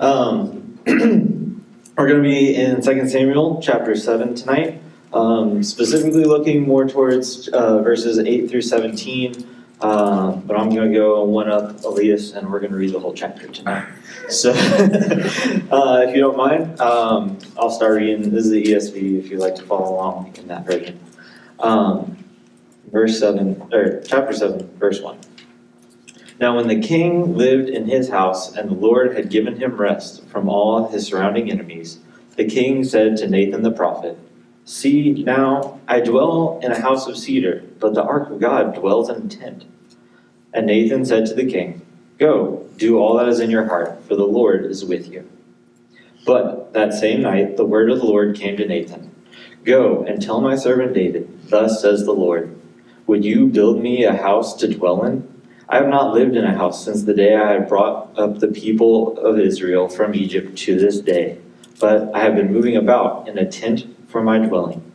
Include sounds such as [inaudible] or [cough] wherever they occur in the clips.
Um, we're going to be in 2 Samuel chapter 7 tonight, um, specifically looking more towards uh, verses 8 through 17. Um, but I'm going to go one up Elias and we're going to read the whole chapter tonight. So, [laughs] uh, if you don't mind, um, I'll start reading. This is the ESV if you'd like to follow along in that version. Um, verse 7, or chapter 7, verse 1. Now, when the king lived in his house and the Lord had given him rest from all his surrounding enemies, the king said to Nathan the prophet, See, now I dwell in a house of cedar, but the ark of God dwells in a tent. And Nathan said to the king, Go, do all that is in your heart, for the Lord is with you. But that same night the word of the Lord came to Nathan Go and tell my servant David, Thus says the Lord, Would you build me a house to dwell in? I have not lived in a house since the day I brought up the people of Israel from Egypt to this day, but I have been moving about in a tent for my dwelling.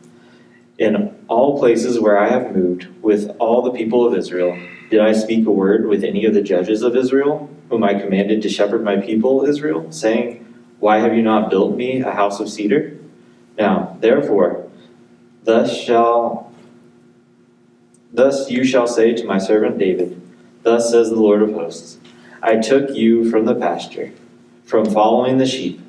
In all places where I have moved with all the people of Israel, did I speak a word with any of the judges of Israel, whom I commanded to shepherd my people Israel, saying, Why have you not built me a house of cedar? Now, therefore, thus shall thus you shall say to my servant David, Thus says the Lord of hosts, I took you from the pasture, from following the sheep,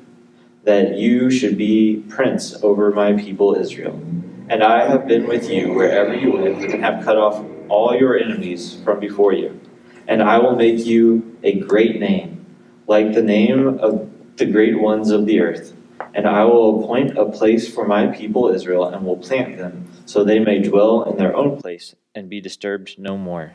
that you should be prince over my people Israel. And I have been with you wherever you went, and have cut off all your enemies from before you. And I will make you a great name, like the name of the great ones of the earth. And I will appoint a place for my people Israel, and will plant them, so they may dwell in their own place, and be disturbed no more.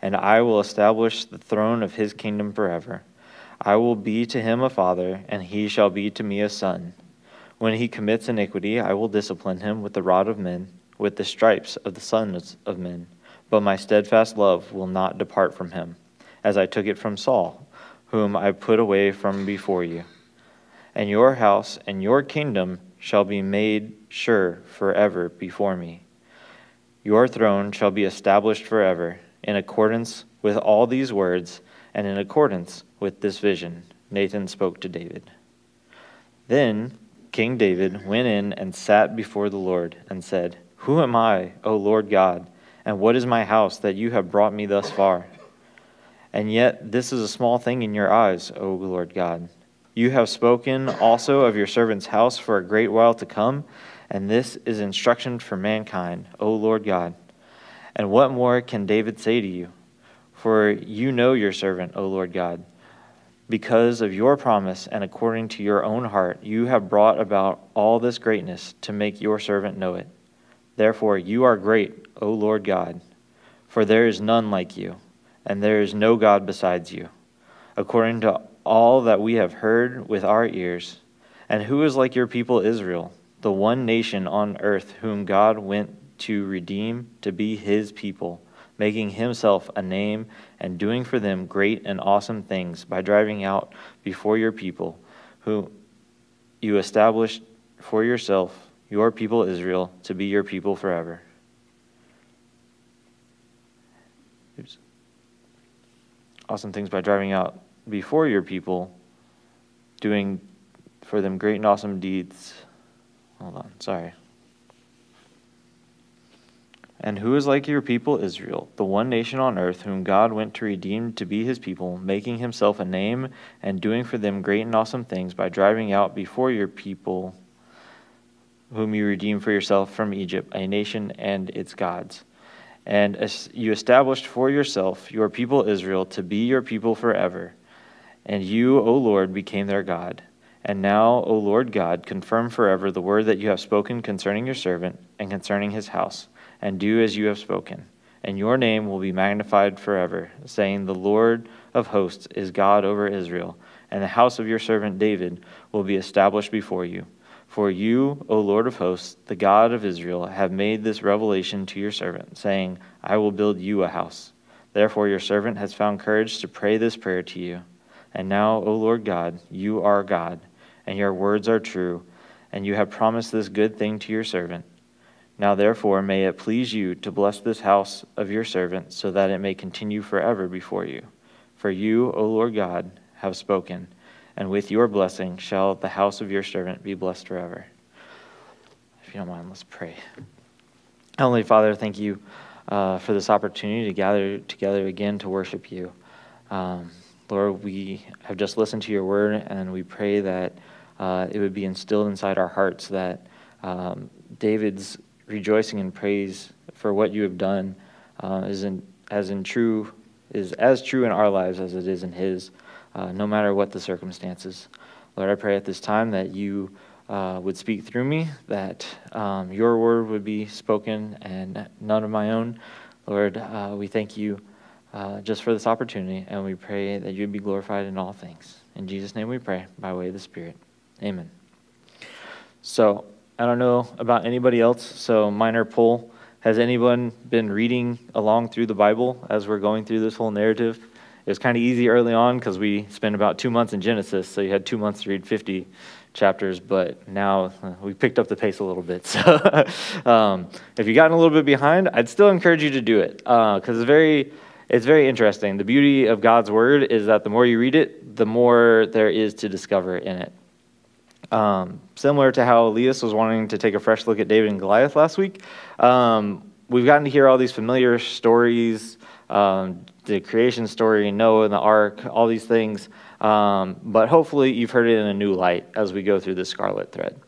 and I will establish the throne of his kingdom forever. I will be to him a father, and he shall be to me a son. When he commits iniquity, I will discipline him with the rod of men with the stripes of the sons of men. But my steadfast love will not depart from him, as I took it from Saul, whom I put away from before you. And your house and your kingdom shall be made sure forever before me. Your throne shall be established forever, in accordance with all these words, and in accordance with this vision. Nathan spoke to David. Then King David went in and sat before the Lord and said, who am I, O Lord God, and what is my house that you have brought me thus far? And yet this is a small thing in your eyes, O Lord God. You have spoken also of your servant's house for a great while to come, and this is instruction for mankind, O Lord God. And what more can David say to you? For you know your servant, O Lord God. Because of your promise and according to your own heart, you have brought about all this greatness to make your servant know it. Therefore, you are great, O Lord God, for there is none like you, and there is no God besides you, according to all that we have heard with our ears. And who is like your people Israel, the one nation on earth whom God went to redeem to be his people, making himself a name and doing for them great and awesome things by driving out before your people, who you established for yourself your people Israel to be your people forever. Oops. Awesome things by driving out before your people, doing for them great and awesome deeds. Hold on, sorry. And who is like your people Israel, the one nation on earth whom God went to redeem to be his people, making himself a name and doing for them great and awesome things by driving out before your people whom you redeemed for yourself from Egypt, a nation and its gods. And as you established for yourself your people Israel to be your people forever. And you, O Lord, became their God. And now, O Lord God, confirm forever the word that you have spoken concerning your servant and concerning his house, and do as you have spoken. And your name will be magnified forever, saying, The Lord of hosts is God over Israel. and the house of your servant David will be established before you. For you, O Lord of hosts, the God of Israel, have made this revelation to your servant, saying, I will build you a house. Therefore, your servant has found courage to pray this prayer to you. And now, O Lord God, you are God, and your words are true, and you have promised this good thing to your servant. Now, therefore, may it please you to bless this house of your servant, so that it may continue forever before you. For you, O Lord God, have spoken, and with your blessing shall the house of your servant be blessed forever. If you don't mind, let's pray. Heavenly Father, thank you uh, for this opportunity to gather together again to worship you. Um, Lord, we have just listened to your word, and we pray that uh, it would be instilled inside our hearts that um, David's rejoicing and praise for what you have done uh, is in, as in true is as true in our lives as it is in His, uh, no matter what the circumstances. Lord, I pray at this time that you uh, would speak through me, that um, your word would be spoken and none of my own. Lord, uh, we thank you uh, just for this opportunity, and we pray that you'd be glorified in all things. In Jesus' name we pray, by way of the Spirit. Amen. So, I don't know about anybody else, so minor poll. Has anyone been reading along through the Bible as we're going through this whole narrative? It was kind of easy early on because we spent about two months in Genesis, so you had two months to read 50 chapters, but now uh, we picked up the pace a little bit. [laughs] So um, if you've gotten a little bit behind, I'd still encourage you to do it because uh, it's very, it's very interesting. The beauty of God's word is that the more you read it, the more there is to discover in it. Um, similar to how Elias was wanting to take a fresh look at David and Goliath last week, um, we've gotten to hear all these familiar stories, um, the creation story, Noah and the ark, all these things. Um, but hopefully you've heard it in a new light as we go through this scarlet thread.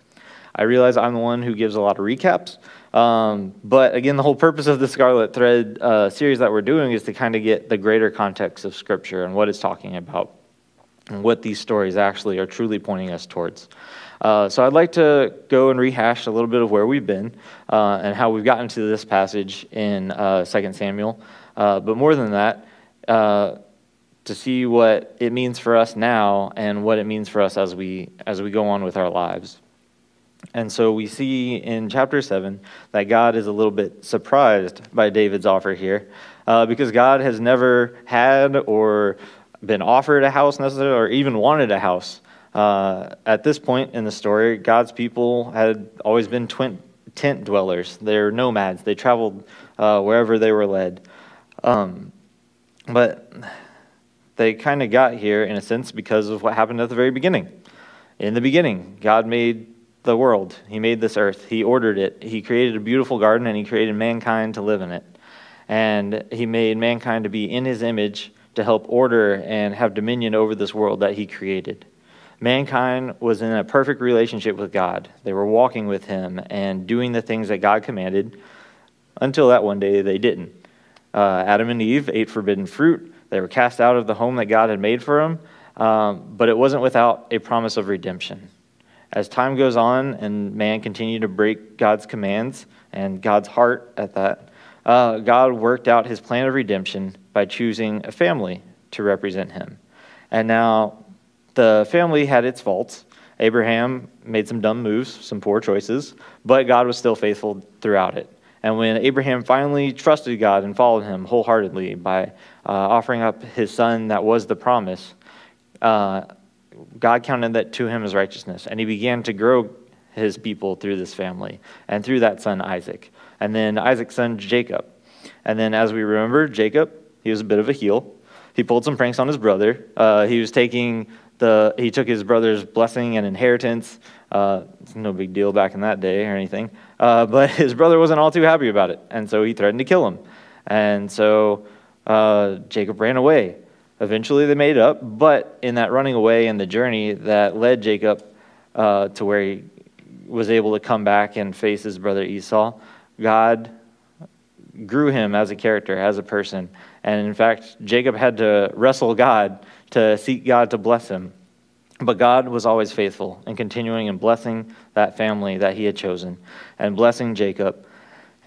I realize I'm the one who gives a lot of recaps, um, but again, the whole purpose of the Scarlet Thread uh, series that we're doing is to kind of get the greater context of Scripture and what it's talking about and what these stories actually are truly pointing us towards. Uh, so I'd like to go and rehash a little bit of where we've been uh, and how we've gotten to this passage in uh, 2 Samuel. Uh, but more than that, uh, to see what it means for us now and what it means for us as we as we go on with our lives. And so we see in chapter 7 that God is a little bit surprised by David's offer here uh, because God has never had or been offered a house necessarily or even wanted a house. Uh, at this point in the story, God's people had always been twin, tent dwellers. They're nomads. They traveled uh, wherever they were led. Um, but they kind of got here, in a sense, because of what happened at the very beginning. In the beginning, God made the world, He made this earth, He ordered it, He created a beautiful garden, and He created mankind to live in it. And He made mankind to be in His image to help order and have dominion over this world that he created. Mankind was in a perfect relationship with God. They were walking with him and doing the things that God commanded until that one day they didn't. Uh, Adam and Eve ate forbidden fruit. They were cast out of the home that God had made for them, um, but it wasn't without a promise of redemption. As time goes on and man continued to break God's commands and God's heart at that, uh, God worked out his plan of redemption by choosing a family to represent him. And now the family had its faults. Abraham made some dumb moves, some poor choices, but God was still faithful throughout it. And when Abraham finally trusted God and followed him wholeheartedly by uh, offering up his son that was the promise, uh, God counted that to him as righteousness. And he began to grow his people through this family and through that son Isaac. And then Isaac's son Jacob. And then, as we remember, Jacob he was a bit of a heel. He pulled some pranks on his brother. Uh, he was taking the he took his brother's blessing and inheritance. Uh, it's no big deal back in that day or anything. Uh, but [laughs] his brother wasn't all too happy about it, and so he threatened to kill him. And so uh, Jacob ran away. Eventually, they made up, but in that running away and the journey that led Jacob uh, to where he was able to come back and face his brother Esau, God grew him as a character, as a person, and in fact, Jacob had to wrestle God to seek God to bless him. But God was always faithful and continuing in blessing that family that he had chosen and blessing Jacob.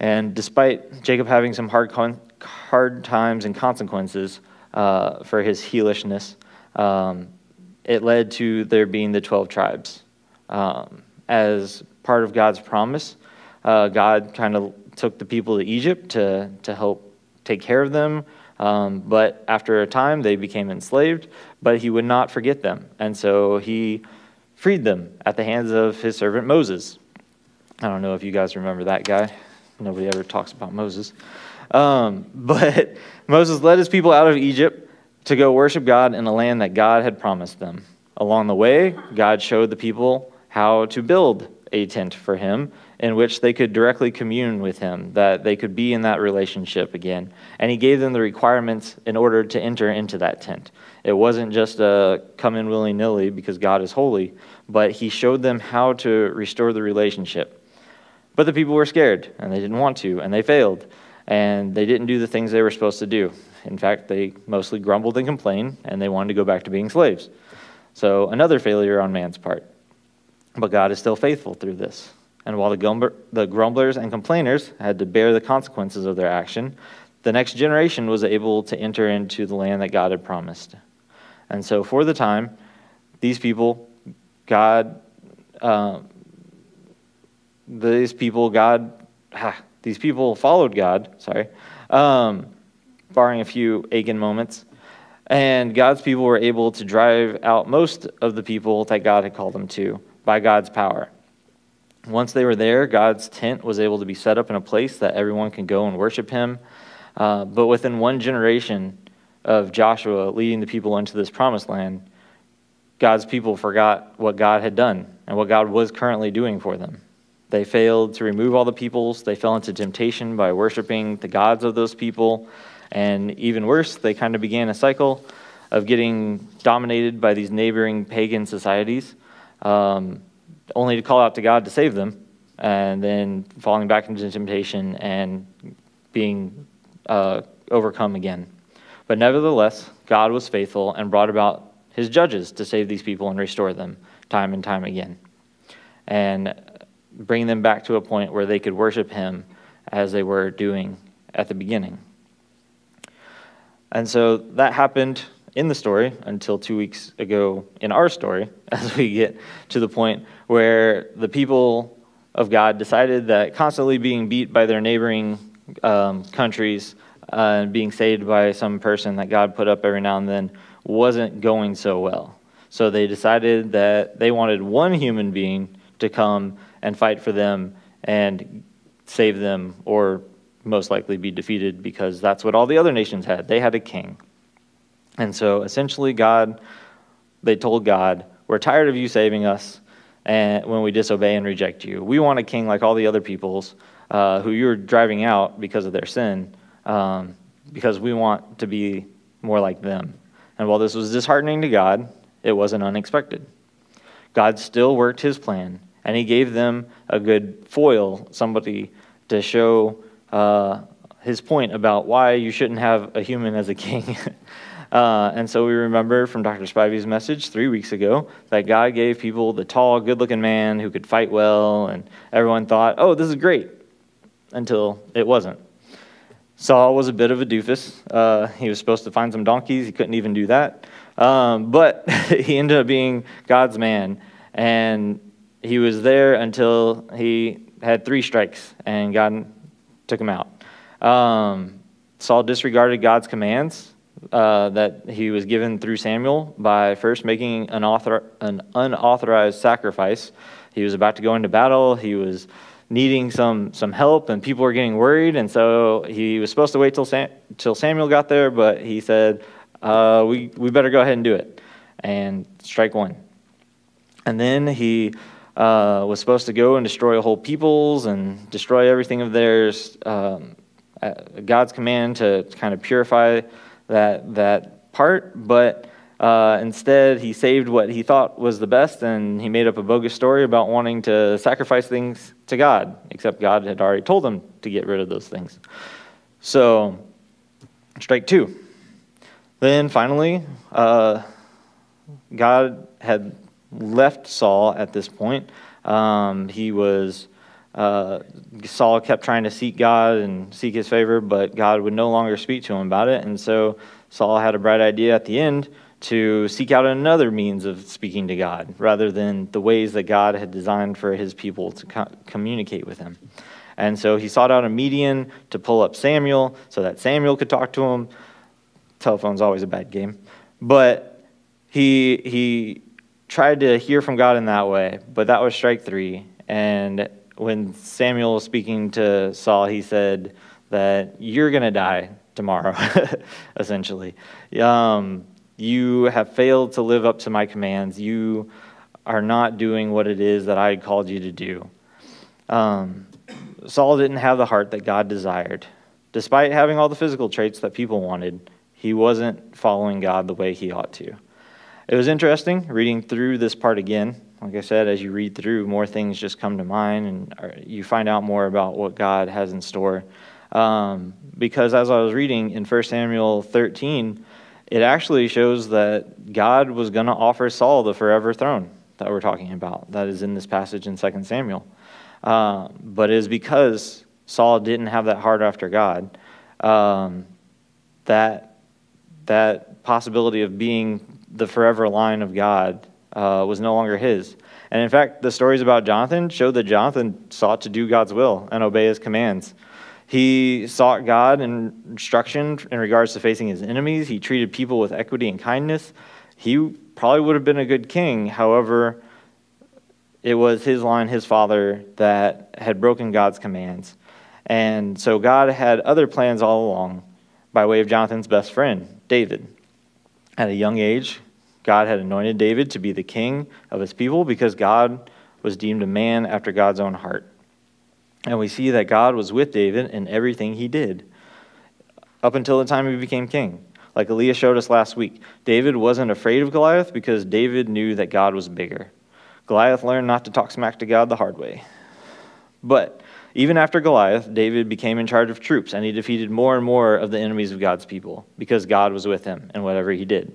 And despite Jacob having some hard, hard times and consequences uh, for his heelishness, um, it led to there being the 12 tribes. Um, as part of God's promise, uh, God kind of took the people to Egypt to, to help take care of them. Um, but after a time, they became enslaved, but he would not forget them. And so he freed them at the hands of his servant Moses. I don't know if you guys remember that guy. Nobody ever talks about Moses. Um, [laughs] but Moses led his people out of Egypt to go worship God in a land that God had promised them. Along the way, God showed the people how to build a tent for him in which they could directly commune with him, that they could be in that relationship again. And he gave them the requirements in order to enter into that tent. It wasn't just a come in willy nilly because God is holy, but he showed them how to restore the relationship. But the people were scared and they didn't want to, and they failed, and they didn't do the things they were supposed to do. In fact, they mostly grumbled and complained, and they wanted to go back to being slaves. So, another failure on man's part. But God is still faithful through this. And while the, grumblers and complainers had to bear the consequences of their action, the next generation was able to enter into the land that God had promised. And so, for the time, these people, God, uh, these people, God, these people followed God, sorry, um, barring a few Achan moments. And God's people were able to drive out most of the people that God had called them to by God's power. Once they were there, God's tent was able to be set up in a place that everyone can go and worship Him. Uh, but within one generation of Joshua leading the people into this promised land, God's people forgot what God had done and what God was currently doing for them. They failed to remove all the peoples. They fell into temptation by worshiping the gods of those people. And even worse, they kind of began a cycle of getting dominated by these neighboring pagan societies um, only to call out to God to save them, and then falling back into temptation and being uh, overcome again. But nevertheless, God was faithful and brought about his judges to save these people and restore them time and time again. And bring them back to a point where they could worship him as they were doing at the beginning. And so that happened in the story until two weeks ago in our story, [laughs] as we get to the point where the people of God decided that constantly being beat by their neighboring um, countries uh, and being saved by some person that God put up every now and then wasn't going so well. So they decided that they wanted one human being to come and fight for them and save them, or most likely be defeated because that's what all the other nations had. They had a king. And so essentially, God, they told God, We're tired of you saving us and when we disobey and reject you. We want a king like all the other peoples uh, who you're driving out because of their sin, um, because we want to be more like them. And while this was disheartening to God, it wasn't unexpected. God still worked his plan, and he gave them a good foil, somebody to show uh, his point about why you shouldn't have a human as a [laughs] king. Uh, and so we remember from Dr. Spivey's message three weeks ago that God gave people the tall, good looking man who could fight well, and everyone thought, oh, this is great, until it wasn't. Saul was a bit of a doofus. Uh, he was supposed to find some donkeys, he couldn't even do that. Um, but [laughs] he ended up being God's man, and he was there until he had three strikes, and God took him out. Um, Saul disregarded God's commands uh, that he was given through Samuel by first making an, author, an unauthorized sacrifice. He was about to go into battle. He was needing some, some help, and people were getting worried. And so he was supposed to wait till, Sam, till Samuel got there, but he said, uh, we, we better go ahead and do it. And strike one. And then he uh, was supposed to go and destroy whole peoples and destroy everything of theirs. Um, God's command to kind of purify that, that part, but uh, instead he saved what he thought was the best and he made up a bogus story about wanting to sacrifice things to God, except God had already told him to get rid of those things. So, strike two. Then finally, uh, God had left Saul at this point. Um, he was uh, Saul kept trying to seek God and seek his favor, but God would no longer speak to him about it. And so Saul had a bright idea at the end to seek out another means of speaking to God rather than the ways that God had designed for his people to co- communicate with him. And so he sought out a median to pull up Samuel so that Samuel could talk to him. Telephone's always a bad game. But he, he tried to hear from God in that way, but that was strike three. And when Samuel was speaking to Saul, he said that you're going to die tomorrow, [laughs] essentially. Um, you have failed to live up to my commands. You are not doing what it is that I called you to do. Um, Saul didn't have the heart that God desired. Despite having all the physical traits that people wanted, he wasn't following God the way he ought to. It was interesting reading through this part again. Like I said, as you read through, more things just come to mind and you find out more about what God has in store. Um, because as I was reading in 1 Samuel 13, it actually shows that God was going to offer Saul the forever throne that we're talking about. That is in this passage in 2 Samuel. Uh, but it is because Saul didn't have that heart after God um, that that possibility of being the forever line of God uh, was no longer his. And in fact, the stories about Jonathan show that Jonathan sought to do God's will and obey his commands. He sought God in instruction in regards to facing his enemies. He treated people with equity and kindness. He probably would have been a good king. However, it was his line, his father, that had broken God's commands. And so God had other plans all along by way of Jonathan's best friend, David. At a young age, God had anointed David to be the king of his people because God was deemed a man after God's own heart. And we see that God was with David in everything he did up until the time he became king. Like Aaliyah showed us last week, David wasn't afraid of Goliath because David knew that God was bigger. Goliath learned not to talk smack to God the hard way. But even after Goliath, David became in charge of troops, and he defeated more and more of the enemies of God's people because God was with him in whatever he did.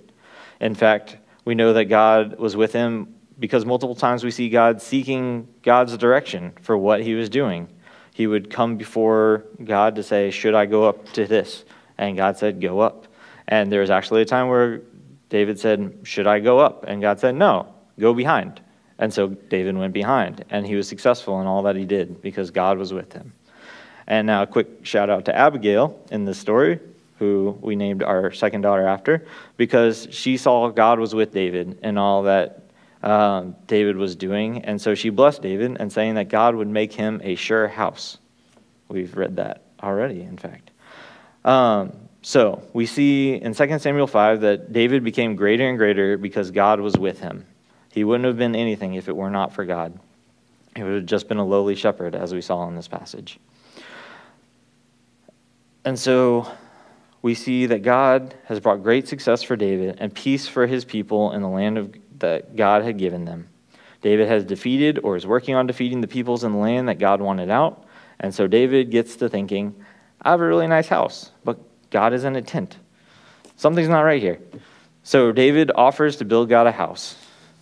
In fact, we know that God was with him because multiple times we see God seeking God's direction for what he was doing. He would come before God to say, Should I go up to this? And God said, Go up. And there was actually a time where David said, Should I go up? And God said, No, go behind. And so David went behind, and he was successful in all that he did because God was with him. And now, a quick shout out to Abigail in this story, who we named our second daughter after, because she saw God was with David and all that um, David was doing. And so she blessed David and saying that God would make him a sure house. We've read that already, in fact. Um, so we see in 2 Samuel 5 that David became greater and greater because God was with him. He wouldn't have been anything if it were not for God. He would have just been a lowly shepherd, as we saw in this passage. And so we see that God has brought great success for David and peace for his people in the land of, that God had given them. David has defeated or is working on defeating the peoples in the land that God wanted out. And so David gets to thinking, I have a really nice house, but God is in a tent. Something's not right here. So David offers to build God a house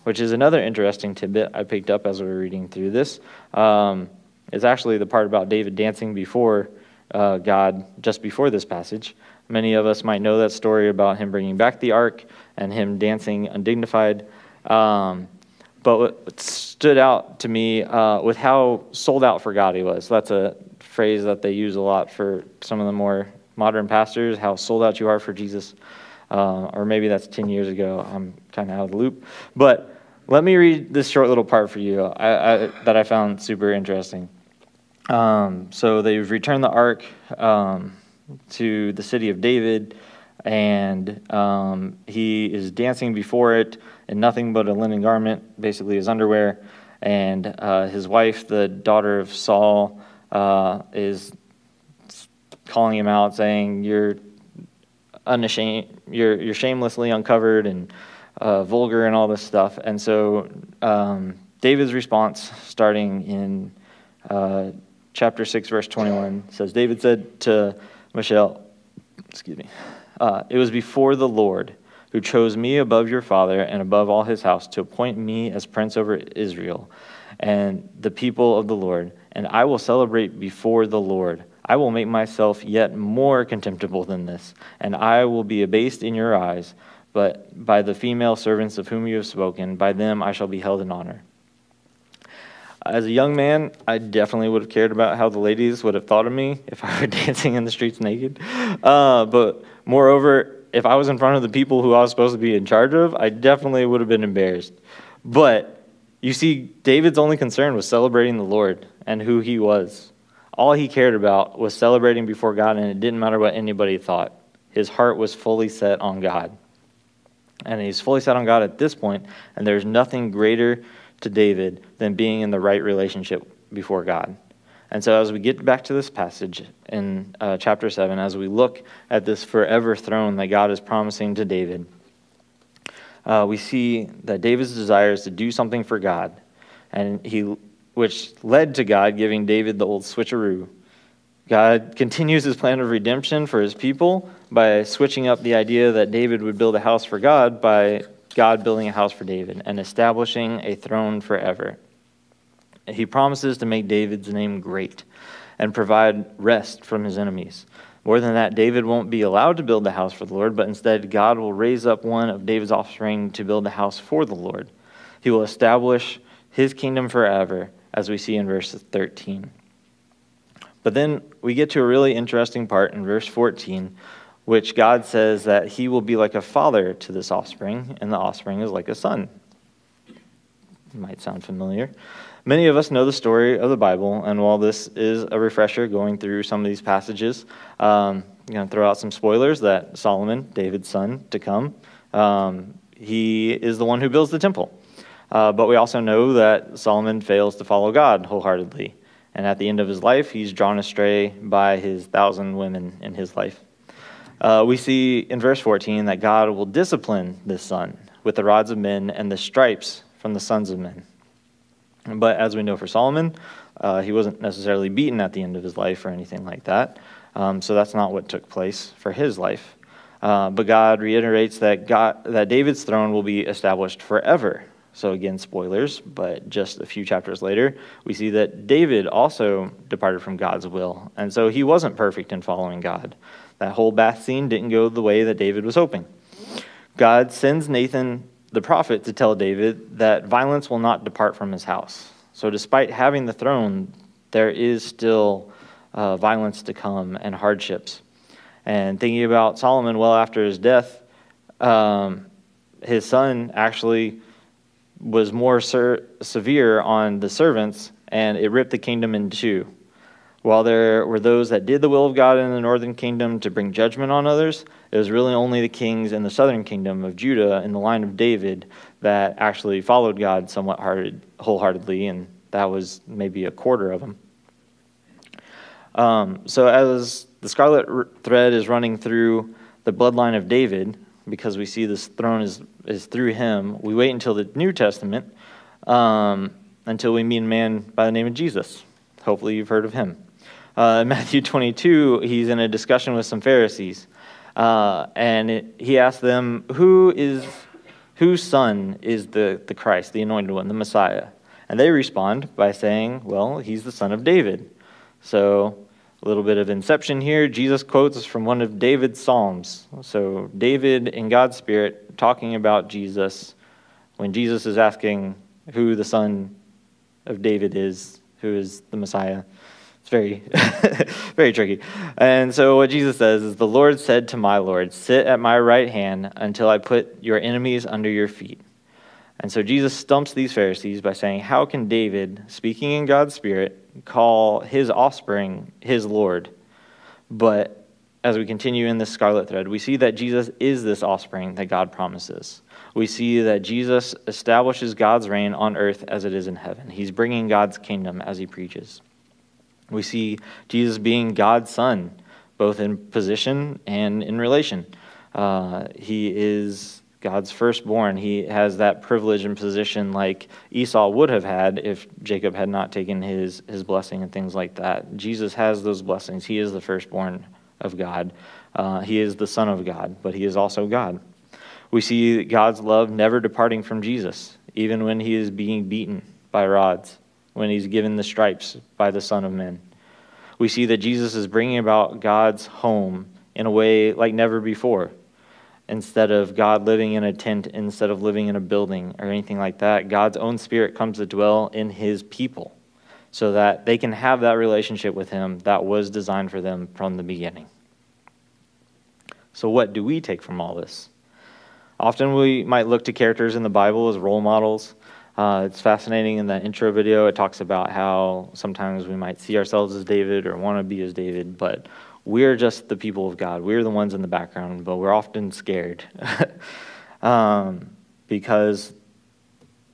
which is another interesting tidbit I picked up as we were reading through this. Um, it's actually the part about David dancing before uh, God just before this passage. Many of us might know that story about him bringing back the ark and him dancing undignified. Um, but what stood out to me uh, with how sold out for God he was. That's a phrase that they use a lot for some of the more modern pastors, how sold out you are for Jesus. Uh, or maybe that's 10 years ago. I'm kind of out of the loop. But let me read this short little part for you I, I, that I found super interesting. Um, so they've returned the ark um, to the city of David, and um, he is dancing before it in nothing but a linen garment, basically his underwear. And uh, his wife, the daughter of Saul, uh, is calling him out, saying, "You're unashamed. You're you're shamelessly uncovered." and uh, vulgar and all this stuff. And so um, David's response, starting in uh, chapter 6, verse 21, says David said to Michelle, excuse me, uh, it was before the Lord who chose me above your father and above all his house to appoint me as prince over Israel and the people of the Lord. And I will celebrate before the Lord. I will make myself yet more contemptible than this, and I will be abased in your eyes but by the female servants of whom you have spoken, by them I shall be held in honor. As a young man, I definitely would have cared about how the ladies would have thought of me if I were [laughs] dancing in the streets naked. Uh, but moreover, if I was in front of the people who I was supposed to be in charge of, I definitely would have been embarrassed. But you see, David's only concern was celebrating the Lord and who he was. All he cared about was celebrating before God, and it didn't matter what anybody thought. His heart was fully set on God. And he's fully set on God at this point, and there's nothing greater to David than being in the right relationship before God. And so, as we get back to this passage in uh, chapter 7, as we look at this forever throne that God is promising to David, uh, we see that David's desire is to do something for God, and he, which led to God giving David the old switcheroo. God continues his plan of redemption for his people by switching up the idea that David would build a house for God by God building a house for David and establishing a throne forever. He promises to make David's name great and provide rest from his enemies. More than that, David won't be allowed to build the house for the Lord, but instead, God will raise up one of David's offspring to build the house for the Lord. He will establish his kingdom forever, as we see in verse 13. But then we get to a really interesting part in verse 14, which God says that he will be like a father to this offspring, and the offspring is like a son. Might sound familiar. Many of us know the story of the Bible, and while this is a refresher going through some of these passages, um, I'm going to throw out some spoilers that Solomon, David's son to come, um, he is the one who builds the temple. Uh, but we also know that Solomon fails to follow God wholeheartedly. And at the end of his life, he's drawn astray by his thousand women in his life. Uh, we see in verse 14 that God will discipline this son with the rods of men and the stripes from the sons of men. But as we know for Solomon, uh, he wasn't necessarily beaten at the end of his life or anything like that. Um, so that's not what took place for his life. Uh, but God reiterates that, God, that David's throne will be established forever. So, again, spoilers, but just a few chapters later, we see that David also departed from God's will. And so he wasn't perfect in following God. That whole bath scene didn't go the way that David was hoping. God sends Nathan the prophet to tell David that violence will not depart from his house. So, despite having the throne, there is still uh, violence to come and hardships. And thinking about Solomon, well after his death, um, his son actually was more ser- severe on the servants, and it ripped the kingdom in two. While there were those that did the will of God in the northern kingdom to bring judgment on others, it was really only the kings in the southern kingdom of Judah in the line of David that actually followed God somewhat hearted, wholeheartedly, and that was maybe a quarter of them. Um, so, as the scarlet thread is running through the bloodline of David, because we see this throne is, is through him, we wait until the New Testament um, until we meet a man by the name of Jesus. Hopefully, you've heard of him. Uh, [laughs] Matthew 22, he's in a discussion with some Pharisees, uh, and it, he asks them, "Who is whose son is the, the Christ, the anointed one, the Messiah?" And they respond by saying, "Well, he's the son of David." So a little bit of inception here. Jesus quotes from one of David's Psalms. So, David in God's Spirit talking about Jesus when Jesus is asking who the son of David is, who is the Messiah. It's very, [laughs] very tricky. And so what Jesus says is, The Lord said to my Lord, Sit at my right hand until I put your enemies under your feet. And so Jesus stumps these Pharisees by saying, How can David, speaking in God's Spirit, call his offspring his Lord? But as we continue in this scarlet thread, we see that Jesus is this offspring that God promises. We see that Jesus establishes God's reign on earth as it is in heaven. He's bringing God's kingdom as he preaches. We see Jesus being God's son, both in position and in relation. Uh, he is God's firstborn. He has that privilege and position like Esau would have had if Jacob had not taken his, his blessing and things like that. Jesus has those blessings. He is the firstborn of God. Uh, he is the Son of God, but he is also God. We see God's love never departing from Jesus, even when he is being beaten by rods when he's given the stripes by the Son of Man. We see that Jesus is bringing about God's home in a way like never before. instead of God living in a tent, instead of living in a building or anything like that. God's own spirit comes to dwell in his people so that they can have that relationship with him that was designed for them from the beginning. So, what do we take from all this? Often we might look to characters in the Bible as role models. Uh, it's fascinating in that intro video, it talks about how sometimes we might see ourselves as David or want to be as David, but we're just the people of God. We're the ones in the background, but we're often scared [laughs] um, because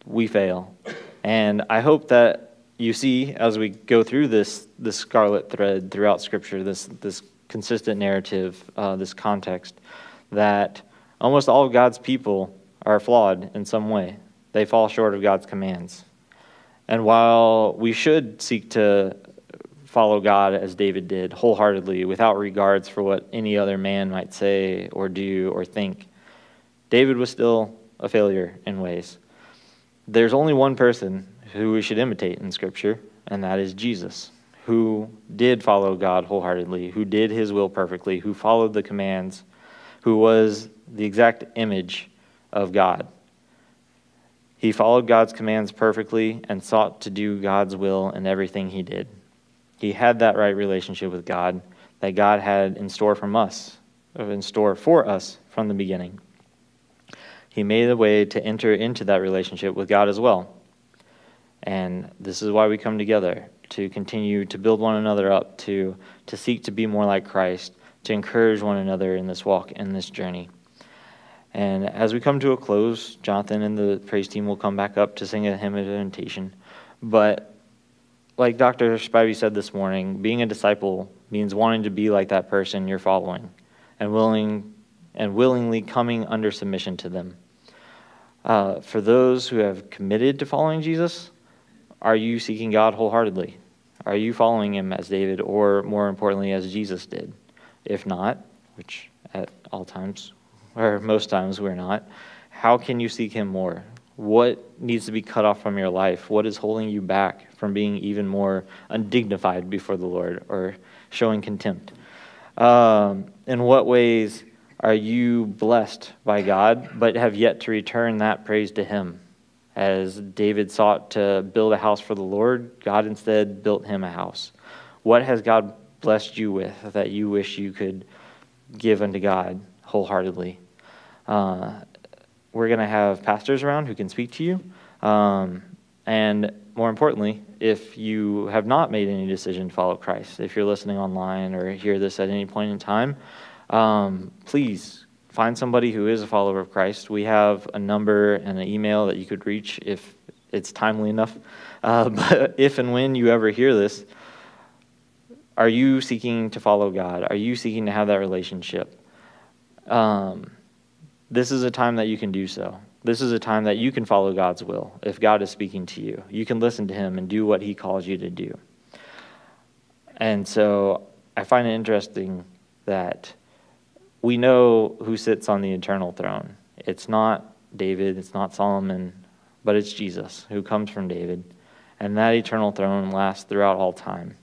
we fail. And I hope that you see as we go through this this scarlet thread throughout Scripture, this this consistent narrative, uh, this context, that almost all of God's people are flawed in some way. They fall short of God's commands. And while we should seek to follow God as David did, wholeheartedly, without regards for what any other man might say or do or think. David was still a failure in ways. There's only one person who we should imitate in Scripture, and that is Jesus, who did follow God wholeheartedly, who did his will perfectly, who followed the commands, who was the exact image of God. He followed God's commands perfectly and sought to do God's will in everything he did. He had that right relationship with God that God had in store from us, in store for us from the beginning. He made a way to enter into that relationship with God as well. And this is why we come together to continue to build one another up, to, to seek to be more like Christ, to encourage one another in this walk, in this journey. And as we come to a close, Jonathan and the praise team will come back up to sing a hymn of invitation. But like Dr. Spivey said this morning, being a disciple means wanting to be like that person you're following and willing and willingly coming under submission to them. Uh, for those who have committed to following Jesus, are you seeking God wholeheartedly? Are you following him as David or more importantly as Jesus did? If not, which at all times or most times we're not, how can you seek him more? What needs to be cut off from your life? What is holding you back from being even more undignified before the Lord or showing contempt? Um, in what ways are you blessed by God, but have yet to return that praise to Him? As David sought to build a house for the Lord, God instead built him a house. What has God blessed you with that you wish you could give unto God wholeheartedly? Uh, we're going to have pastors around who can speak to you. Um, and more importantly, if you have not made any decision to follow Christ, if you're listening online or hear this at any point in time, um, please find somebody who is a follower of Christ. We have a number and an email that you could reach if it's timely enough. Uh, [laughs] but if and when you ever hear this, are you seeking to follow God? Are you seeking to have that relationship? Um, this is a time that you can do so. This is a time that you can follow God's will if God is speaking to you. You can listen to Him and do what He calls you to do. And so I find it interesting that we know who sits on the eternal throne. It's not David, it's not Solomon, but it's Jesus who comes from David. And that eternal throne lasts throughout all time.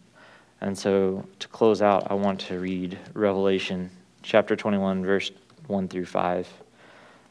And so to close out, I want to read Revelation chapter 21, verse 1 through 5.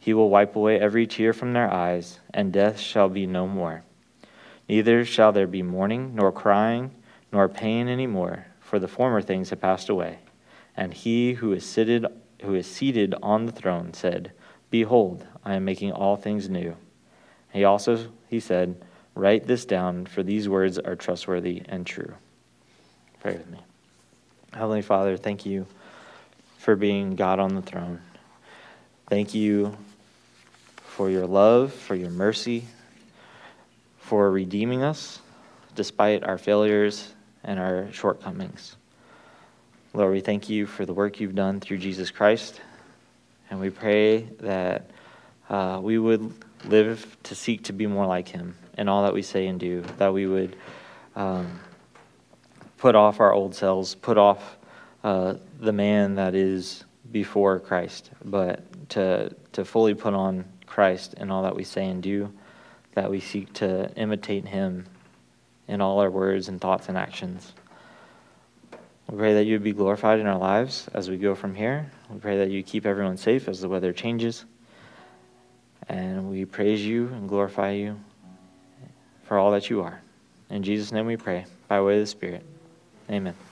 he will wipe away every tear from their eyes, and death shall be no more. Neither shall there be mourning, nor crying, nor pain any more, for the former things have passed away. And he who is seated, who is seated on the throne said, Behold, I am making all things new. He also he said, Write this down, for these words are trustworthy and true. Pray with me. Heavenly Father, thank you for being God on the throne. Thank you for your love, for your mercy, for redeeming us despite our failures and our shortcomings. Lord, we thank you for the work you've done through Jesus Christ, and we pray that uh, we would live to seek to be more like him in all that we say and do, that we would um, put off our old selves, put off uh, the man that is before Christ, but to, to fully put on Christ in all that we say and do, that we seek to imitate him in all our words and thoughts and actions. We pray that you would be glorified in our lives as we go from here. We pray that you keep everyone safe as the weather changes. And we praise you and glorify you for all that you are. In Jesus' name we pray, by way of the Spirit. Amen.